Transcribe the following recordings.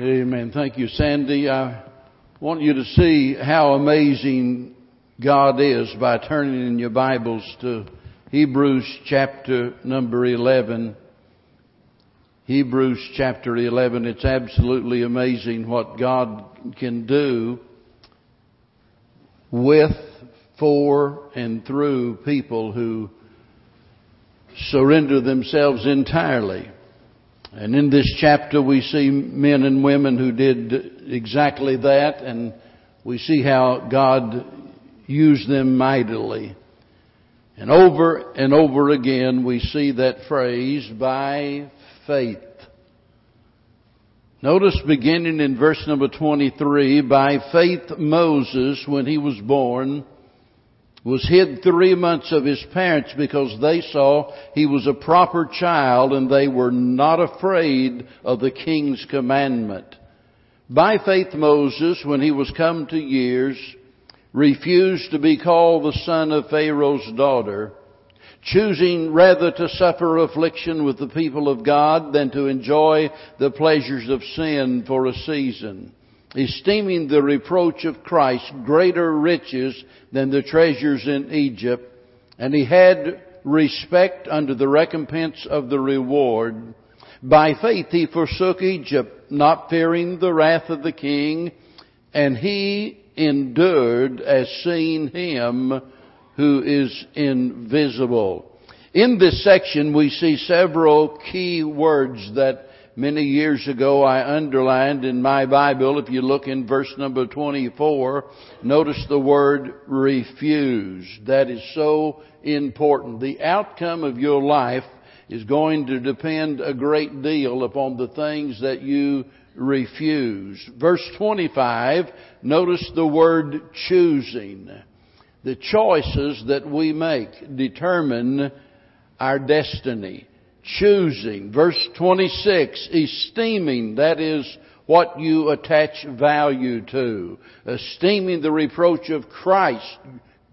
Amen. Thank you, Sandy. I want you to see how amazing God is by turning in your Bibles to Hebrews chapter number 11. Hebrews chapter 11. It's absolutely amazing what God can do with, for, and through people who surrender themselves entirely. And in this chapter we see men and women who did exactly that and we see how God used them mightily. And over and over again we see that phrase, by faith. Notice beginning in verse number 23, by faith Moses, when he was born, was hid three months of his parents because they saw he was a proper child and they were not afraid of the king's commandment. By faith Moses, when he was come to years, refused to be called the son of Pharaoh's daughter, choosing rather to suffer affliction with the people of God than to enjoy the pleasures of sin for a season esteeming the reproach of Christ greater riches than the treasures in Egypt, and he had respect unto the recompense of the reward. By faith he forsook Egypt, not fearing the wrath of the king, and he endured as seeing him who is invisible. In this section we see several key words that many years ago I underlined in my Bible. If you look in verse number 24, notice the word refuse. That is so important. The outcome of your life is going to depend a great deal upon the things that you refuse. Verse 25, notice the word choosing. The choices that we make determine our destiny choosing. Verse 26, esteeming, that is what you attach value to. Esteeming the reproach of Christ,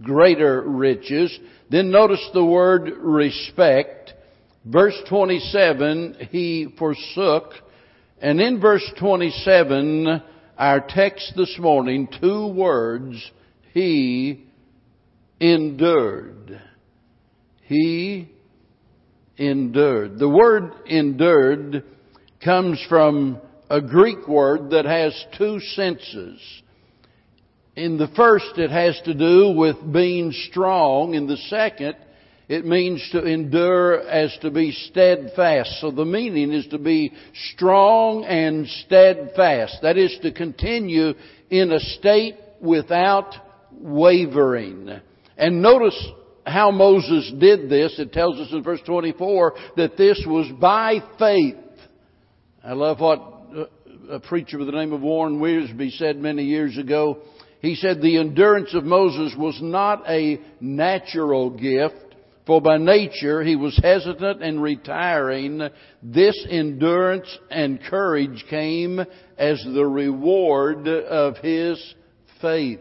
greater riches. Then notice the word respect. Verse 27, he forsook. And in verse 27, our text this morning, two words, he endured. He endured. The word endured comes from a Greek word that has two senses. In the first, it has to do with being strong. In the second, it means to endure as to be steadfast. So the meaning is to be strong and steadfast. That is to continue in a state without wavering. And notice how Moses did this, it tells us in verse 24 that this was by faith. I love what uh, a preacher by the name of Warren Wiersbe said many years ago. He said the endurance of Moses was not a natural gift, for by nature he was hesitant and retiring. This endurance and courage came as the reward of his faith.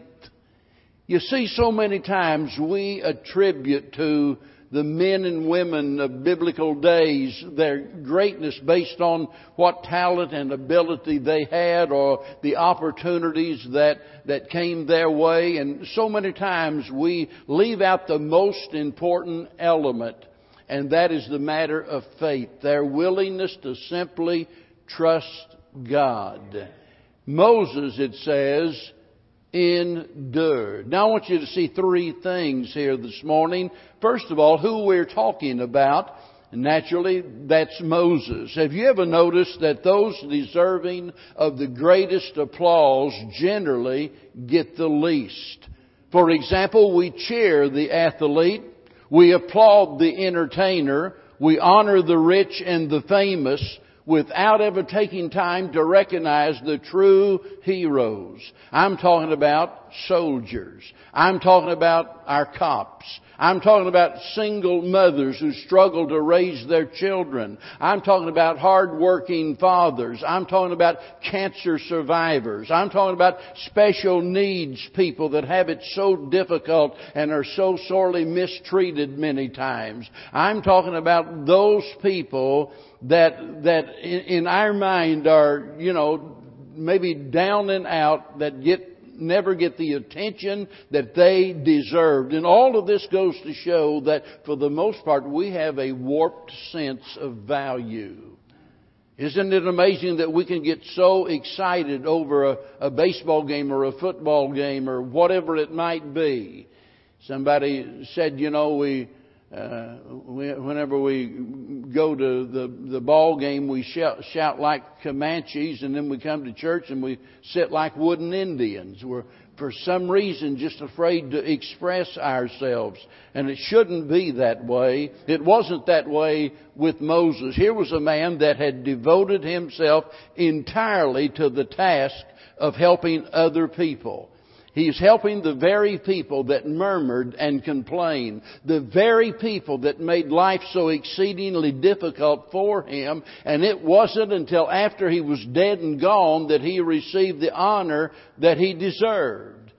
You see, so many times we attribute to the men and women of biblical days their greatness based on what talent and ability they had or the opportunities that, that came their way. And so many times we leave out the most important element, and that is the matter of faith. Their willingness to simply trust God. Moses, it says, endured. Now I want you to see three things here this morning. First of all, who we're talking about. Naturally, that's Moses. Have you ever noticed that those deserving of the greatest applause generally get the least? For example, we cheer the athlete, we applaud the entertainer, we honor the rich and the famous, without ever taking time to recognize the true heroes. I'm talking about soldiers. I'm talking about our cops. I'm talking about single mothers who struggle to raise their children. I'm talking about hardworking fathers. I'm talking about cancer survivors. I'm talking about special needs people that have it so difficult and are so sorely mistreated many times. I'm talking about those people that, that in our mind are, you know, maybe down and out that get never get the attention that they deserved. And all of this goes to show that for the most part we have a warped sense of value. Isn't it amazing that we can get so excited over a, a, baseball game or a football game or whatever it might be? Somebody said, you know, we, uh, whenever we go to the, the ball game, we shout, shout like Comanches and then we come to church and we sit like wooden Indians. We're, for some reason just afraid to express ourselves. And it shouldn't be that way. It wasn't that way with Moses. Here was a man that had devoted himself entirely to the task of helping other people. He's helping the very people that murmured and complained, the very people that made life so exceedingly difficult for him, and it wasn't until after he was dead and gone that he received the honor that he deserved.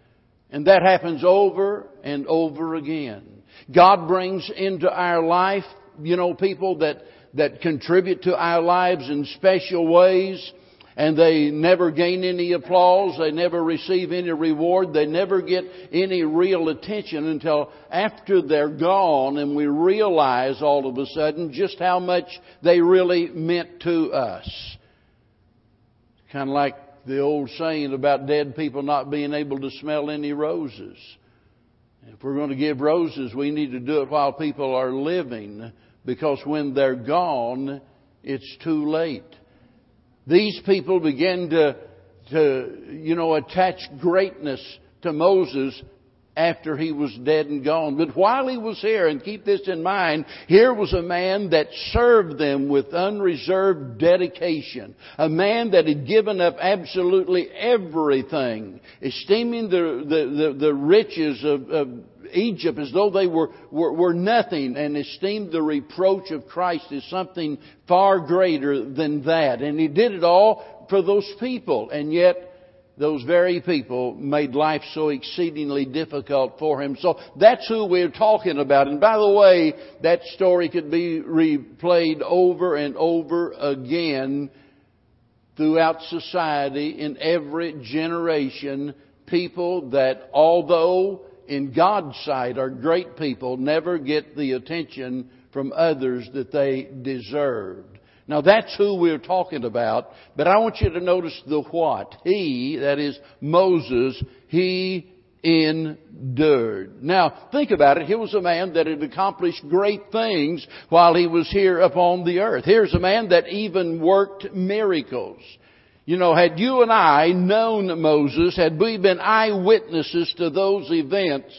And that happens over and over again. God brings into our life, you know, people that, that contribute to our lives in special ways and they never gain any applause, they never receive any reward, they never get any real attention until after they're gone and we realize all of a sudden just how much they really meant to us. Kind of like the old saying about dead people not being able to smell any roses. If we're going to give roses, we need to do it while people are living because when they're gone, it's too late. These people began to, to, you know, attach greatness to Moses after he was dead and gone. But while he was here, and keep this in mind, here was a man that served them with unreserved dedication. A man that had given up absolutely everything, esteeming the, the, the, the riches of, of Egypt as though they were, were, were nothing and esteemed the reproach of Christ as something far greater than that. And he did it all for those people. And yet, those very people made life so exceedingly difficult for him. So that's who we're talking about. And by the way, that story could be replayed over and over again throughout society in every generation. People that although in God's sight are great people never get the attention from others that they deserved. Now that's who we're talking about, but I want you to notice the what. He, that is Moses, he endured. Now, think about it. Here was a man that had accomplished great things while he was here upon the earth. Here's a man that even worked miracles. You know, had you and I known Moses, had we been eyewitnesses to those events,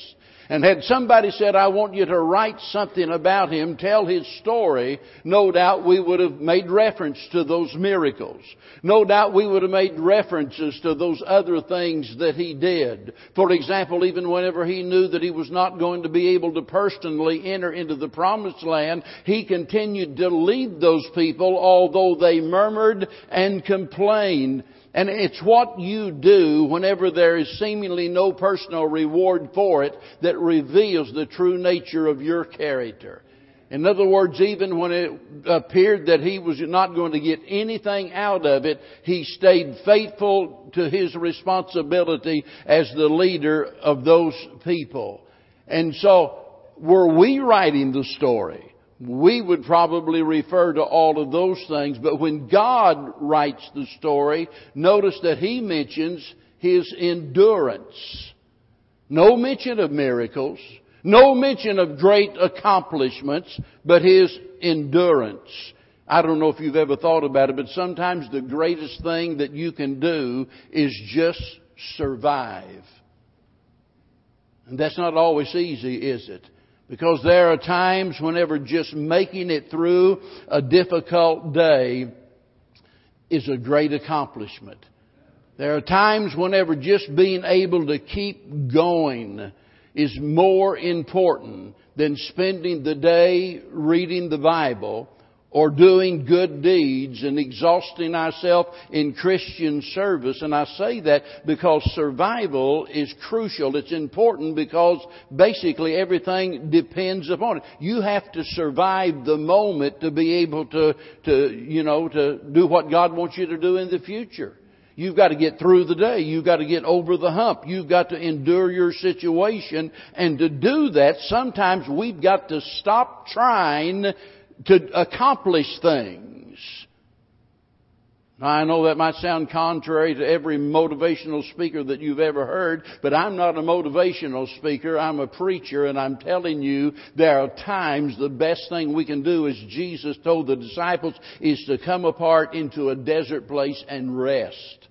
and had somebody said, I want you to write something about him, tell his story, no doubt we would have made reference to those miracles. No doubt we would have made references to those other things that he did. For example, even whenever he knew that he was not going to be able to personally enter into the promised land, he continued to lead those people although they murmured and complained. And it's what you do whenever there is seemingly no personal reward for it that reveals the true nature of your character. In other words, even when it appeared that he was not going to get anything out of it, he stayed faithful to his responsibility as the leader of those people. And so, were we writing the story? We would probably refer to all of those things. But when God writes the story, notice that He mentions His endurance. No mention of miracles, no mention of great accomplishments, but His endurance. I don't know if you've ever thought about it, but sometimes the greatest thing that you can do is just survive. And that's not always easy, is it? Because there are times whenever just making it through a difficult day is a great accomplishment. There are times whenever just being able to keep going is more important than spending the day reading the Bible or doing good deeds and exhausting ourselves in Christian service. And I say that because survival is crucial. It's important because basically everything depends upon it. You have to survive the moment to be able to, to, you know, to do what God wants you to do in the future. You've got to get through the day. You've got to get over the hump. You've got to endure your situation. And to do that, sometimes we've got to stop trying to accomplish things. I know that might sound contrary to every motivational speaker that you've ever heard, but I'm not a motivational speaker. I'm a preacher and I'm telling you there are times the best thing we can do as Jesus told the disciples is to come apart into a desert place and rest.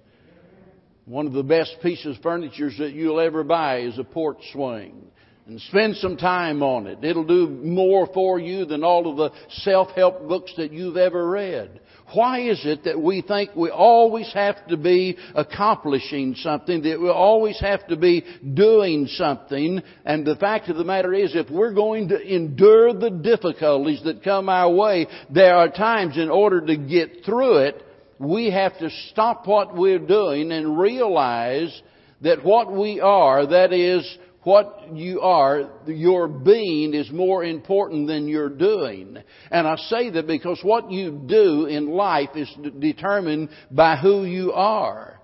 One of the best pieces of furniture that you'll ever buy is a porch swing and spend some time on it. It'll do more for you than all of the self-help books that you've ever read. Why is it that we think we always have to be accomplishing something, that we always have to be doing something? And the fact of the matter is, if we're going to endure the difficulties that come our way, there are times in order to get through it, we have to stop what we're doing and realize that what we are, that is, what you are, your being is more important than your doing. And I say that because what you do in life is determined by who you are.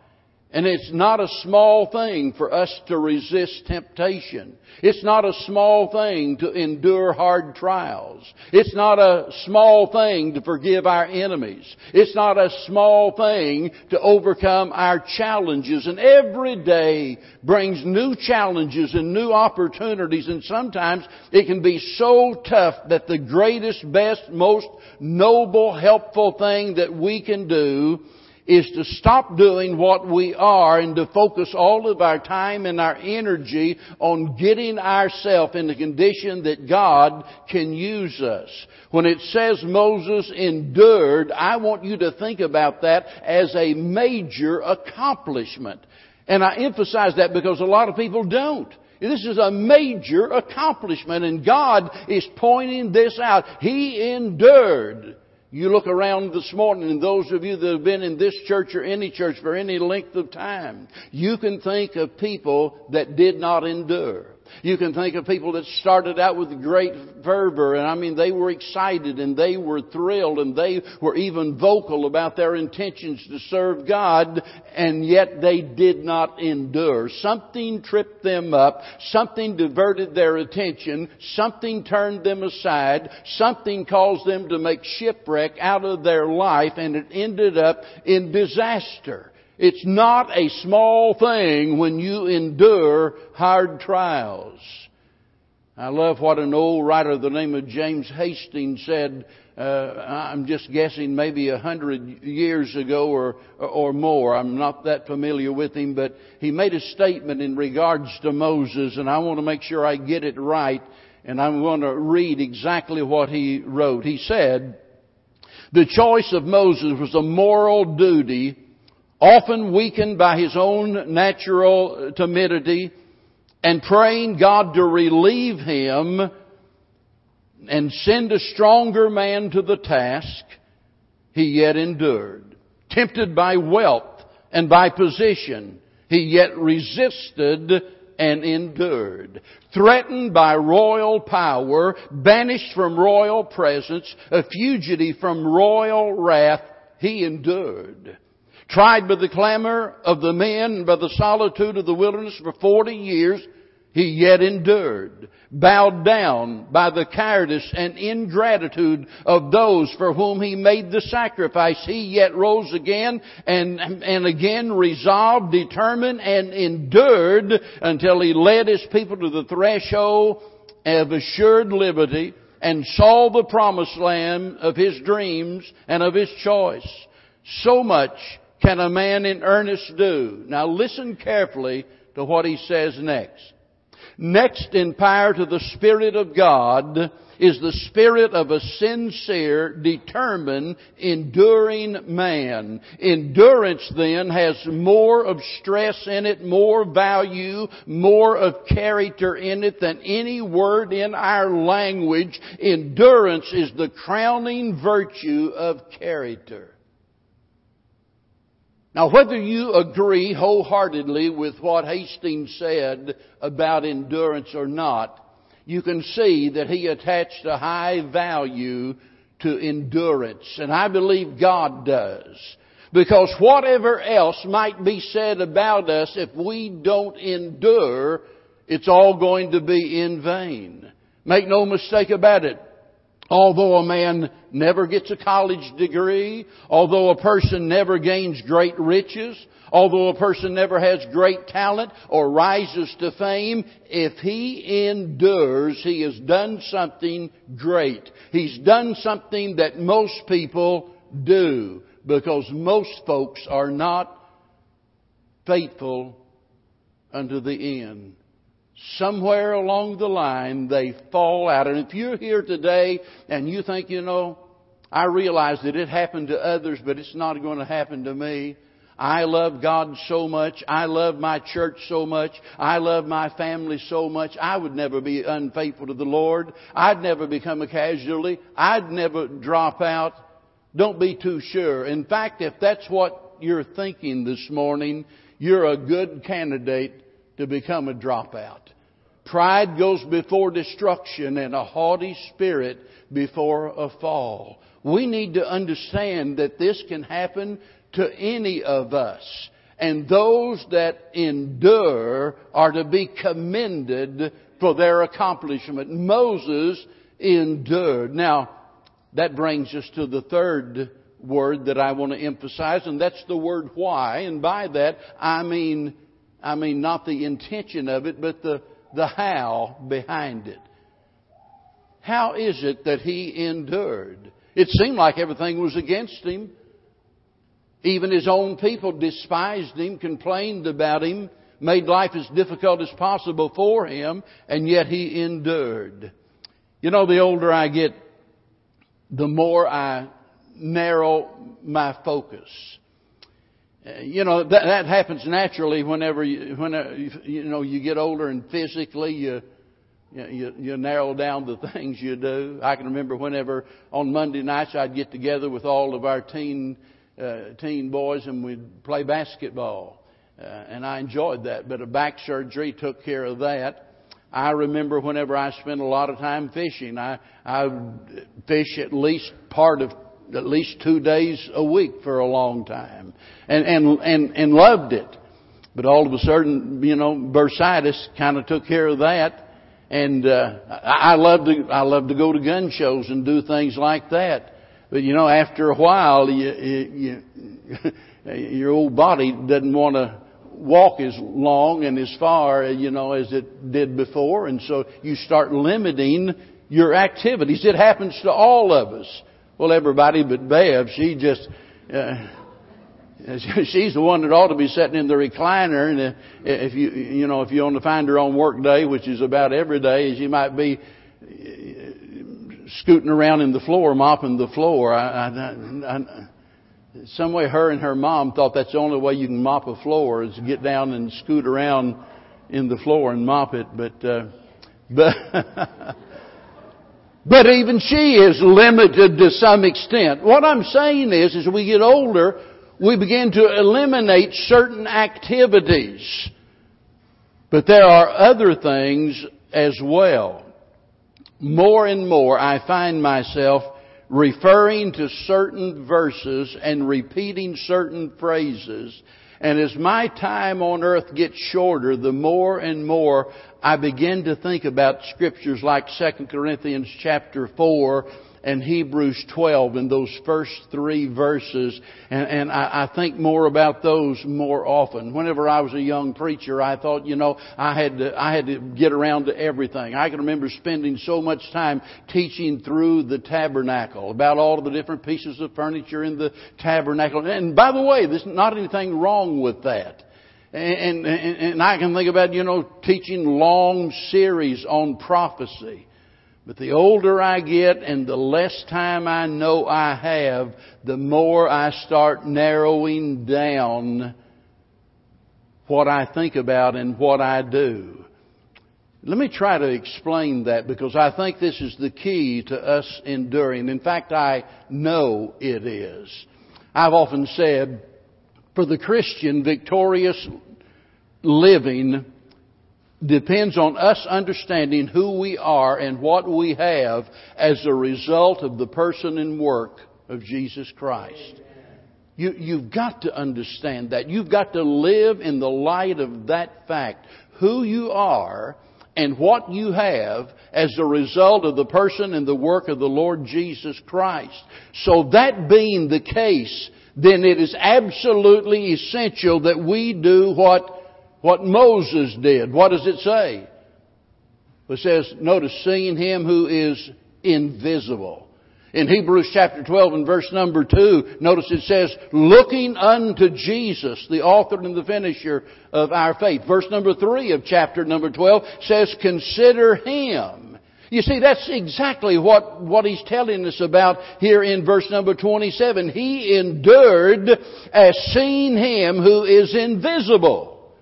And it's not a small thing for us to resist temptation. It's not a small thing to endure hard trials. It's not a small thing to forgive our enemies. It's not a small thing to overcome our challenges. And every day brings new challenges and new opportunities. And sometimes it can be so tough that the greatest, best, most noble, helpful thing that we can do is to stop doing what we are and to focus all of our time and our energy on getting ourselves in the condition that God can use us. When it says Moses endured, I want you to think about that as a major accomplishment. And I emphasize that because a lot of people don't. This is a major accomplishment and God is pointing this out. He endured. You look around this morning, and those of you that have been in this church or any church for any length of time, you can think of people that did not endure. You can think of people that started out with great fervor, and I mean, they were excited and they were thrilled and they were even vocal about their intentions to serve God, and yet they did not endure. Something tripped them up, something diverted their attention, something turned them aside, something caused them to make shipwreck out of their life, and it ended up in disaster. It's not a small thing when you endure hard trials. I love what an old writer the name of James Hastings said. Uh, I'm just guessing maybe a hundred years ago or or more. I'm not that familiar with him, but he made a statement in regards to Moses, and I want to make sure I get it right. And I'm going to read exactly what he wrote. He said, "The choice of Moses was a moral duty." Often weakened by his own natural timidity, and praying God to relieve him and send a stronger man to the task, he yet endured. Tempted by wealth and by position, he yet resisted and endured. Threatened by royal power, banished from royal presence, a fugitive from royal wrath, he endured. Tried by the clamor of the men and by the solitude of the wilderness for forty years, he yet endured. Bowed down by the cowardice and ingratitude of those for whom he made the sacrifice, he yet rose again and, and again resolved, determined, and endured until he led his people to the threshold of assured liberty and saw the promised land of his dreams and of his choice. So much can a man in earnest do? Now listen carefully to what he says next. Next in power to the Spirit of God is the spirit of a sincere, determined, enduring man. Endurance then has more of stress in it, more value, more of character in it than any word in our language. Endurance is the crowning virtue of character. Now, whether you agree wholeheartedly with what Hastings said about endurance or not, you can see that he attached a high value to endurance. And I believe God does. Because whatever else might be said about us, if we don't endure, it's all going to be in vain. Make no mistake about it. Although a man never gets a college degree, although a person never gains great riches, although a person never has great talent or rises to fame, if he endures, he has done something great. He's done something that most people do because most folks are not faithful unto the end somewhere along the line they fall out. And if you're here today and you think, you know, I realize that it happened to others, but it's not going to happen to me. I love God so much. I love my church so much. I love my family so much. I would never be unfaithful to the Lord. I'd never become a casualty. I'd never drop out. Don't be too sure. In fact, if that's what you're thinking this morning, you're a good candidate to become a dropout. Pride goes before destruction and a haughty spirit before a fall. We need to understand that this can happen to any of us. And those that endure are to be commended for their accomplishment. Moses endured. Now, that brings us to the third word that I want to emphasize, and that's the word why. And by that, I mean I mean, not the intention of it, but the, the how behind it. How is it that he endured? It seemed like everything was against him. Even his own people despised him, complained about him, made life as difficult as possible for him, and yet he endured. You know, the older I get, the more I narrow my focus you know that, that happens naturally whenever you, whenever you know you get older and physically you, you you narrow down the things you do. I can remember whenever on Monday nights I'd get together with all of our teen uh, teen boys and we'd play basketball, uh, and I enjoyed that. But a back surgery took care of that. I remember whenever I spent a lot of time fishing, I I fish at least part of at least two days a week for a long time and, and, and, and loved it. But all of a sudden, you know, bursitis kind of took care of that. And, uh, I, I love to, I love to go to gun shows and do things like that. But you know, after a while, you, you, you, your old body doesn't want to walk as long and as far, you know, as it did before. And so you start limiting your activities. It happens to all of us. Well, everybody but Bev, she just, uh, she's the one that ought to be sitting in the recliner. And uh, if you, you know, if you want to find her on work day, which is about every day, she might be uh, scooting around in the floor, mopping the floor. I, I, I, some way her and her mom thought that's the only way you can mop a floor is get down and scoot around in the floor and mop it. But, uh, but, But even she is limited to some extent. What I'm saying is, as we get older, we begin to eliminate certain activities. But there are other things as well. More and more I find myself referring to certain verses and repeating certain phrases. And as my time on earth gets shorter, the more and more I begin to think about scriptures like 2 Corinthians chapter 4 and Hebrews 12 in those first three verses. And, and I, I, think more about those more often. Whenever I was a young preacher, I thought, you know, I had to, I had to get around to everything. I can remember spending so much time teaching through the tabernacle about all of the different pieces of furniture in the tabernacle. And by the way, there's not anything wrong with that. And, and, and I can think about, you know, teaching long series on prophecy. But the older I get and the less time I know I have, the more I start narrowing down what I think about and what I do. Let me try to explain that because I think this is the key to us enduring. In fact, I know it is. I've often said, for the Christian, victorious living depends on us understanding who we are and what we have as a result of the person and work of Jesus Christ. You, you've got to understand that. You've got to live in the light of that fact. Who you are and what you have as a result of the person and the work of the Lord Jesus Christ. So that being the case, then it is absolutely essential that we do what, what Moses did. What does it say? It says, notice, seeing him who is invisible. In Hebrews chapter 12 and verse number 2, notice it says, looking unto Jesus, the author and the finisher of our faith. Verse number 3 of chapter number 12 says, consider Him. You see, that's exactly what, what he's telling us about here in verse number 27. He endured as seeing Him who is invisible.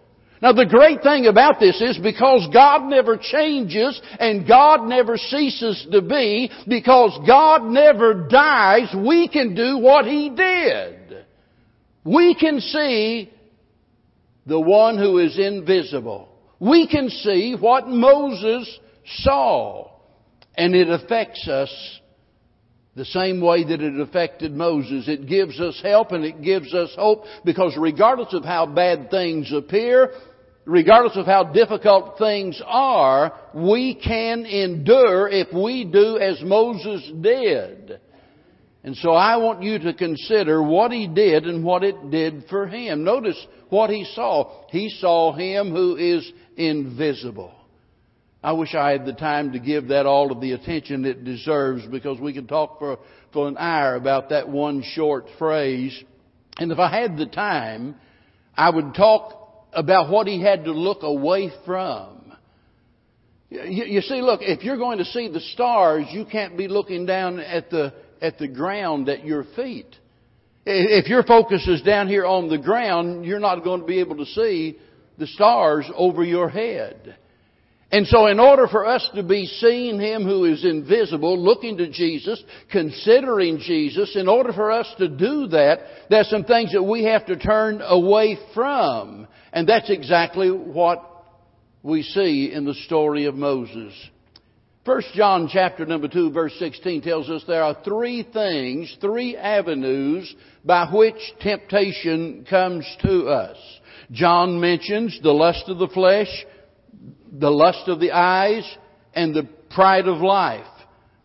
Now the great thing about this is because God never changes and God never ceases to be, because God never dies, we can do what He did. We can see the one who is invisible. We can see what Moses saw. And it affects us the same way that it affected Moses. It gives us help and it gives us hope because regardless of how bad things appear, regardless of how difficult things are, we can endure if we do as Moses did. And so I want you to consider what he did and what it did for him. Notice what he saw. He saw him who is invisible. I wish I had the time to give that all of the attention it deserves because we could talk for, for an hour about that one short phrase. And if I had the time, I would talk about what he had to look away from. You, you, see, look, if you're going to see the stars, you can't be looking down at the, at the ground at your feet. If your focus is down here on the ground, you're not going to be able to see the stars over your head. And so in order for us to be seeing Him who is invisible, looking to Jesus, considering Jesus, in order for us to do that, there's some things that we have to turn away from. And that's exactly what we see in the story of Moses. First John chapter number 2 verse 16 tells us there are three things, three avenues by which temptation comes to us. John mentions the lust of the flesh, the lust of the eyes, and the pride of life.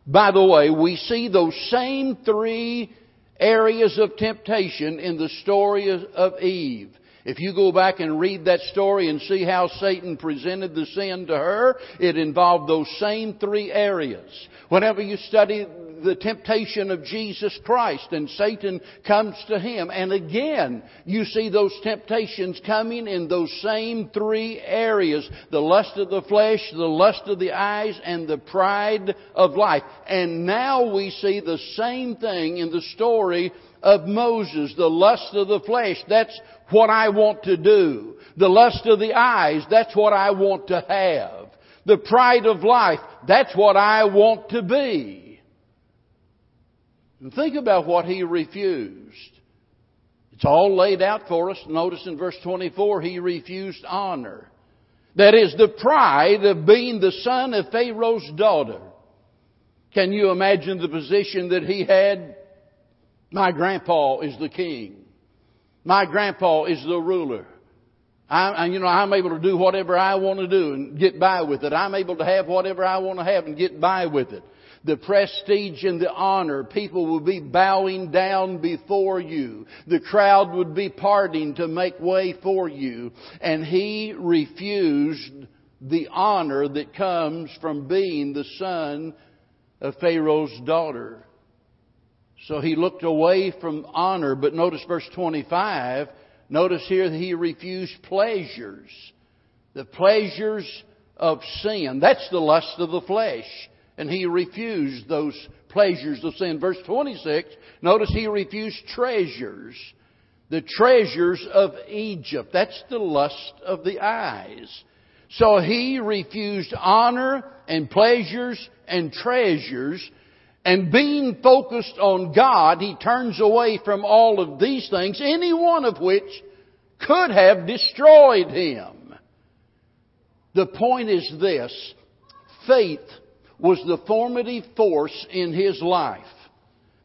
By the way, we see those same three areas of temptation in the story of Eve. If you go back and read that story and see how Satan presented the sin to her, it involved those same three areas. Whenever you study the temptation of Jesus Christ and Satan comes to him, and again, you see those temptations coming in those same three areas. The lust of the flesh, the lust of the eyes, and the pride of life. And now we see the same thing in the story of Moses, the lust of the flesh. That's what I want to do. The lust of the eyes, that's what I want to have. The pride of life, that's what I want to be. And think about what he refused. It's all laid out for us. Notice in verse 24, he refused honor. That is the pride of being the son of Pharaoh's daughter. Can you imagine the position that he had? My grandpa is the king. My grandpa is the ruler. I, you know, I'm able to do whatever I want to do and get by with it. I'm able to have whatever I want to have and get by with it. The prestige and the honor, people would be bowing down before you. The crowd would be parting to make way for you. And he refused the honor that comes from being the son of Pharaoh's daughter. So he looked away from honor, but notice verse 25. Notice here that he refused pleasures. The pleasures of sin. That's the lust of the flesh. And he refused those pleasures of sin. Verse 26, notice he refused treasures. The treasures of Egypt. That's the lust of the eyes. So he refused honor and pleasures and treasures and being focused on God, he turns away from all of these things, any one of which could have destroyed him. The point is this. Faith was the formative force in his life.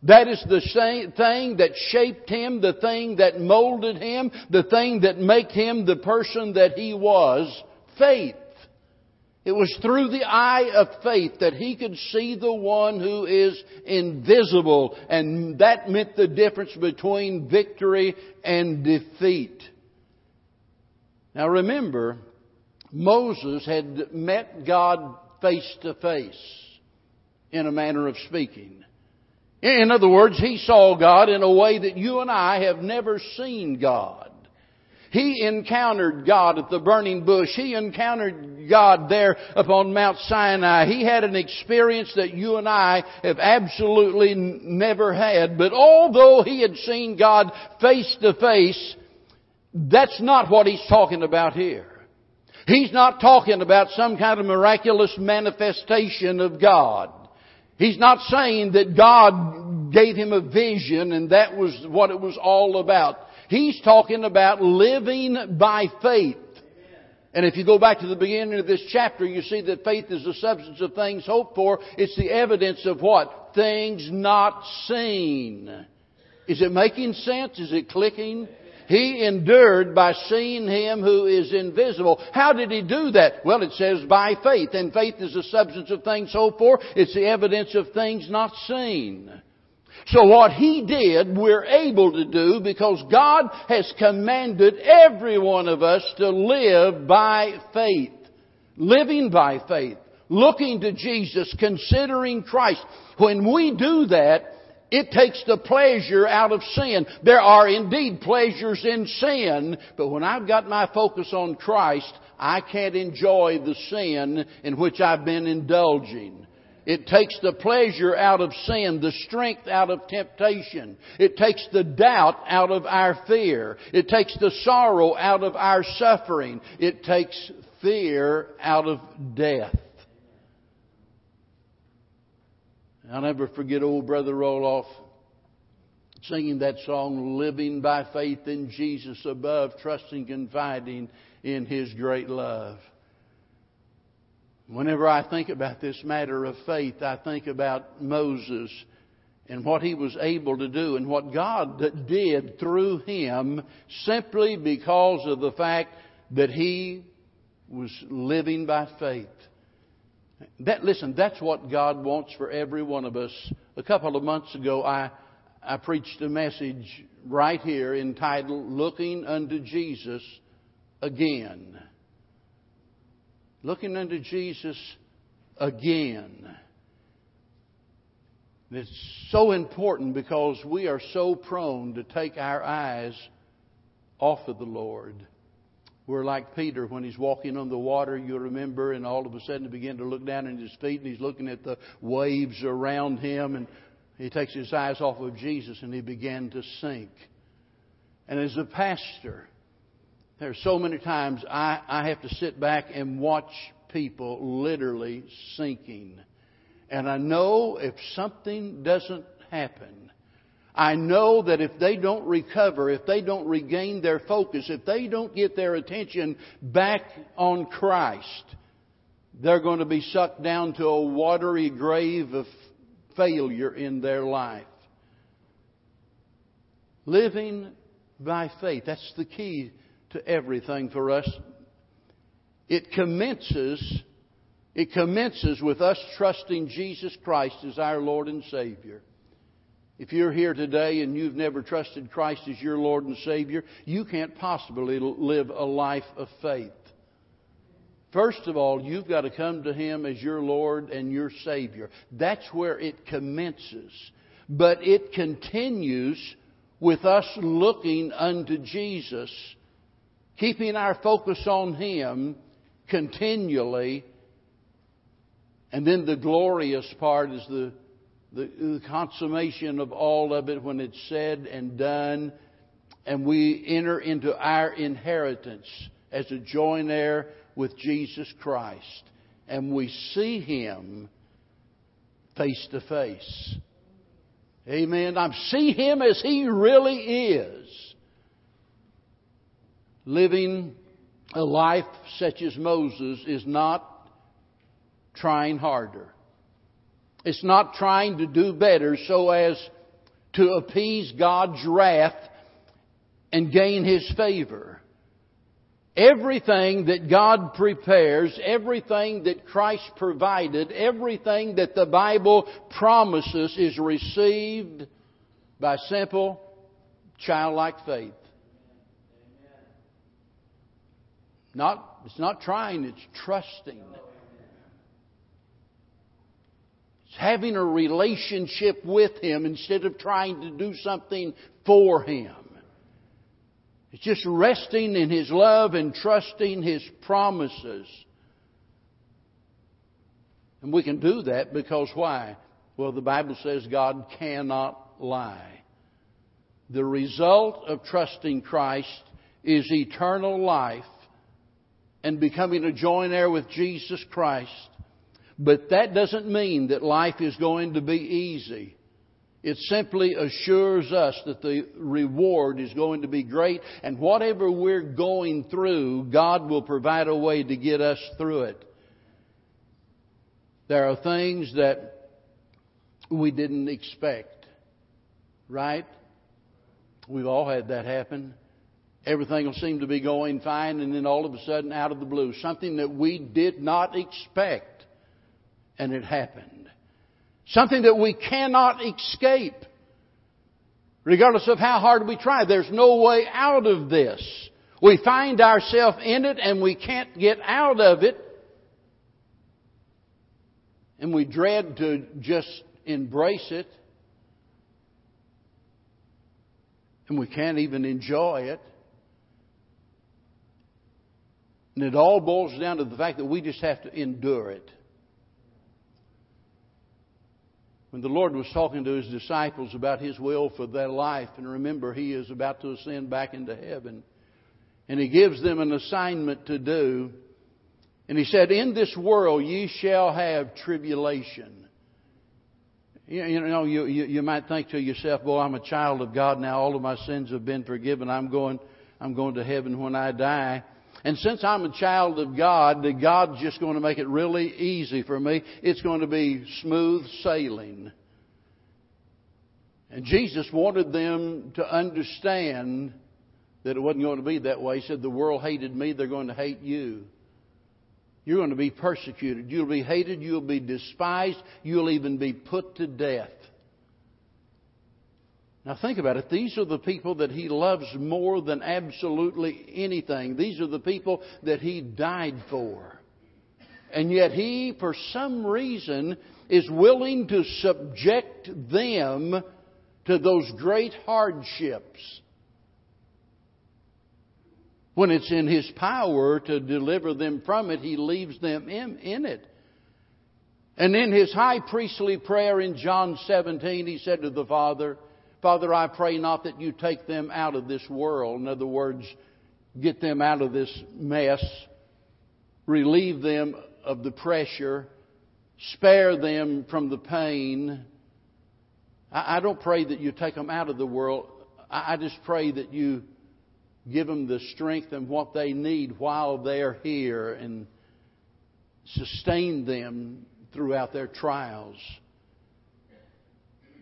That is the same thing that shaped him, the thing that molded him, the thing that made him the person that he was. Faith. It was through the eye of faith that he could see the one who is invisible, and that meant the difference between victory and defeat. Now remember, Moses had met God face to face, in a manner of speaking. In other words, he saw God in a way that you and I have never seen God. He encountered God at the burning bush. He encountered God there upon Mount Sinai. He had an experience that you and I have absolutely never had. But although he had seen God face to face, that's not what he's talking about here. He's not talking about some kind of miraculous manifestation of God. He's not saying that God gave him a vision and that was what it was all about. He's talking about living by faith. And if you go back to the beginning of this chapter, you see that faith is the substance of things hoped for. It's the evidence of what? Things not seen. Is it making sense? Is it clicking? He endured by seeing Him who is invisible. How did He do that? Well, it says by faith. And faith is the substance of things hoped for. It's the evidence of things not seen. So what He did, we're able to do because God has commanded every one of us to live by faith. Living by faith. Looking to Jesus, considering Christ. When we do that, it takes the pleasure out of sin. There are indeed pleasures in sin, but when I've got my focus on Christ, I can't enjoy the sin in which I've been indulging. It takes the pleasure out of sin, the strength out of temptation. It takes the doubt out of our fear. It takes the sorrow out of our suffering. It takes fear out of death. I'll never forget old Brother Roloff singing that song, Living by Faith in Jesus Above, trusting, confiding in His great love. Whenever I think about this matter of faith, I think about Moses and what he was able to do and what God did through him simply because of the fact that he was living by faith. That, listen, that's what God wants for every one of us. A couple of months ago, I, I preached a message right here entitled Looking Unto Jesus Again looking unto Jesus again. It's so important because we are so prone to take our eyes off of the Lord. We're like Peter when he's walking on the water, you remember, and all of a sudden he began to look down at his feet and he's looking at the waves around him and he takes his eyes off of Jesus and he began to sink. And as a pastor, there's so many times I, I have to sit back and watch people literally sinking. And I know if something doesn't happen, I know that if they don't recover, if they don't regain their focus, if they don't get their attention back on Christ, they're going to be sucked down to a watery grave of failure in their life. Living by faith. That's the key to everything for us. It commences, it commences with us trusting Jesus Christ as our Lord and Savior. If you're here today and you've never trusted Christ as your Lord and Savior, you can't possibly live a life of faith. First of all, you've got to come to Him as your Lord and your Savior. That's where it commences. But it continues with us looking unto Jesus keeping our focus on Him continually. And then the glorious part is the, the, the, consummation of all of it when it's said and done. And we enter into our inheritance as a joint heir with Jesus Christ. And we see Him face to face. Amen. I see Him as He really is living a life such as Moses is not trying harder. It's not trying to do better so as to appease God's wrath and gain His favor. Everything that God prepares, everything that Christ provided, everything that the Bible promises is received by simple, childlike faith. Not, it's not trying, it's trusting. It's having a relationship with Him instead of trying to do something for Him. It's just resting in His love and trusting His promises. And we can do that because why? Well, the Bible says God cannot lie. The result of trusting Christ is eternal life and becoming a joint heir with Jesus Christ. But that doesn't mean that life is going to be easy. It simply assures us that the reward is going to be great, and whatever we're going through, God will provide a way to get us through it. There are things that we didn't expect, right? We've all had that happen. Everything will seem to be going fine, and then all of a sudden, out of the blue, something that we did not expect, and it happened. Something that we cannot escape. Regardless of how hard we try, there's no way out of this. We find ourselves in it and we can't get out of it. And we dread to just embrace it. And we can't even enjoy it. And it all boils down to the fact that we just have to endure it. When the Lord was talking to his disciples about his will for their life, and remember, he is about to ascend back into heaven, and he gives them an assignment to do. And he said, In this world ye shall have tribulation. You, know, you, you, you might think to yourself, Boy, I'm a child of God now. All of my sins have been forgiven. I'm going, I'm going to heaven when I die. And since I'm a child of God, that God's just going to make it really easy for me. It's going to be smooth sailing. And Jesus wanted them to understand that it wasn't going to be that way. He said, The world hated me, they're going to hate you. You're going to be persecuted. You'll be hated. You'll be despised. You'll even be put to death. Now think about it. These are the people that he loves more than absolutely anything. These are the people that he died for. And yet he, for some reason, is willing to subject them to those great hardships. When it's in his power to deliver them from it, he leaves them in, in it. And in his high priestly prayer in John 17, he said to the Father, Father, I pray not that you take them out of this world. In other words, get them out of this mess, relieve them of the pressure, spare them from the pain. I, don't pray that you take them out of the world. I just pray that you give them the strength and what they need while they're here and sustain them throughout their trials.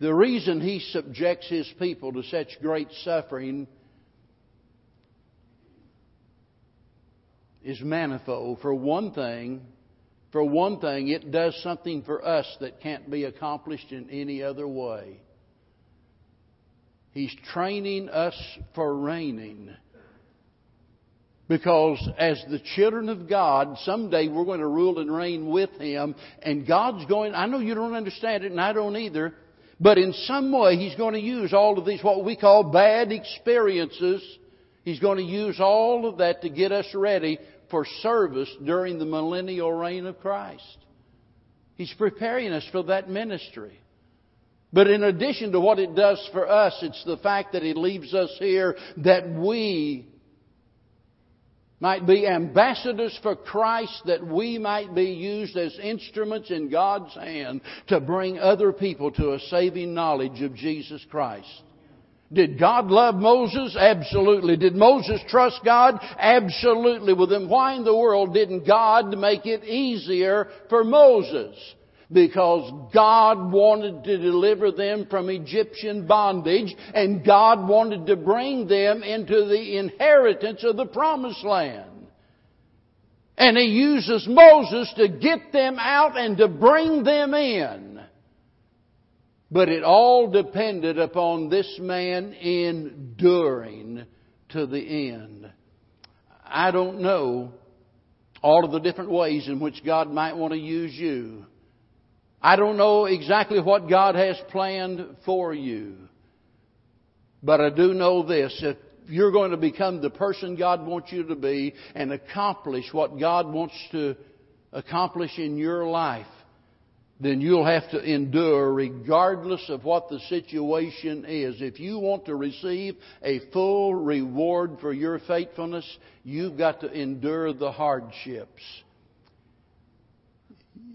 The reason he subjects his people to such great suffering is manifold. For one thing, for one thing, it does something for us that can't be accomplished in any other way. He's training us for reigning. Because as the children of God, someday we're going to rule and reign with Him, and God's going, I know you don't understand it, and I don't either, but in some way, He's going to use all of these, what we call bad experiences. He's going to use all of that to get us ready for service during the millennial reign of Christ. He's preparing us for that ministry. But in addition to what it does for us, it's the fact that He leaves us here that we might be ambassadors for Christ, that we might be used as instruments in God's hand to bring other people to a saving knowledge of Jesus Christ. Did God love Moses? Absolutely. Did Moses trust God? Absolutely. Well then why in the world didn't God make it easier for Moses? Because God wanted to deliver them from Egyptian bondage and God wanted to bring them into the inheritance of the promised land. And He uses Moses to get them out and to bring them in. But it all depended upon this man enduring to the end. I don't know all of the different ways in which God might want to use you. I don't know exactly what God has planned for you. But I do know this. If you're going to become the person God wants you to be and accomplish what God wants to accomplish in your life, then you'll have to endure regardless of what the situation is. If you want to receive a full reward for your faithfulness, you've got to endure the hardships.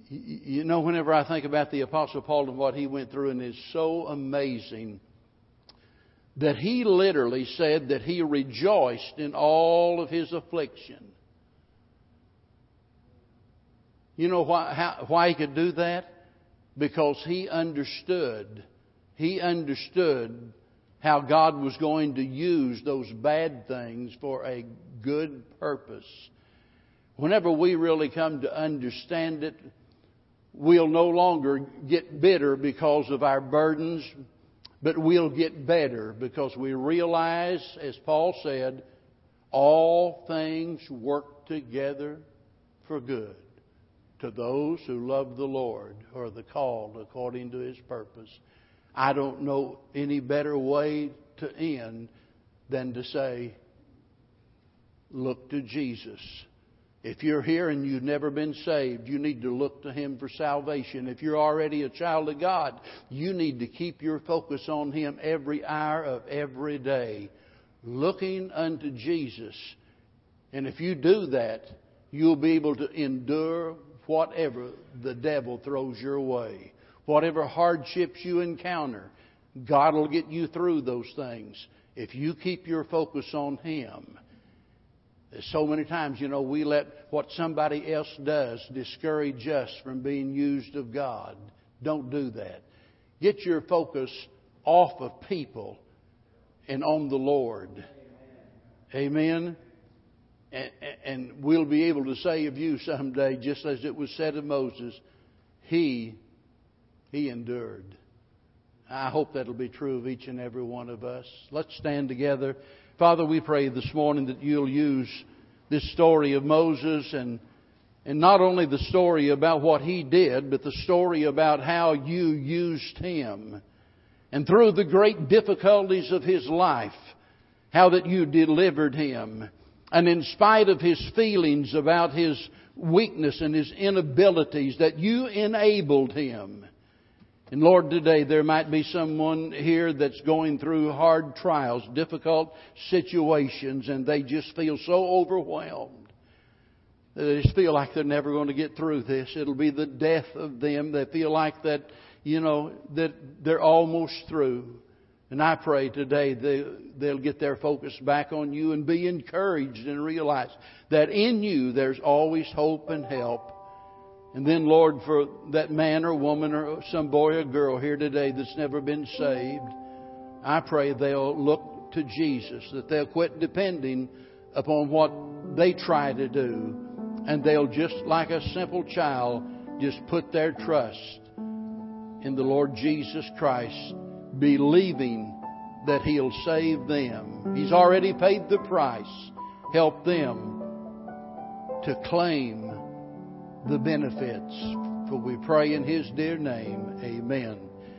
You know, whenever I think about the Apostle Paul and what he went through, and it's so amazing that he literally said that he rejoiced in all of his affliction. You know why, how, why he could do that? Because he understood. He understood how God was going to use those bad things for a good purpose. Whenever we really come to understand it, we'll no longer get bitter because of our burdens, but we'll get better because we realize, as Paul said, all things work together for good to those who love the Lord or are called according to his purpose. I don't know any better way to end than to say, look to Jesus. If you're here and you've never been saved, you need to look to Him for salvation. If you're already a child of God, you need to keep your focus on Him every hour of every day, looking unto Jesus. And if you do that, you'll be able to endure whatever the devil throws your way. Whatever hardships you encounter, God will get you through those things if you keep your focus on Him. So many times, you know, we let what somebody else does discourage us from being used of God. Don't do that. Get your focus off of people and on the Lord. Amen. And, and we'll be able to say of you someday, just as it was said of Moses, he, he endured. I hope that'll be true of each and every one of us. Let's stand together. Father, we pray this morning that you'll use this story of Moses and, and not only the story about what he did, but the story about how you used him. And through the great difficulties of his life, how that you delivered him. And in spite of his feelings about his weakness and his inabilities, that you enabled him. And Lord, today there might be someone here that's going through hard trials, difficult situations, and they just feel so overwhelmed. They just feel like they're never going to get through this. It'll be the death of them. They feel like that, you know, that they're almost through. And I pray today they, they'll get their focus back on you and be encouraged and realize that in you there's always hope and help. And then, Lord, for that man or woman or some boy or girl here today that's never been saved, I pray they'll look to Jesus, that they'll quit depending upon what they try to do, and they'll just like a simple child, just put their trust in the Lord Jesus Christ, believing that He'll save them. He's already paid the price. Help them to claim the benefits. For we pray in His dear name. Amen.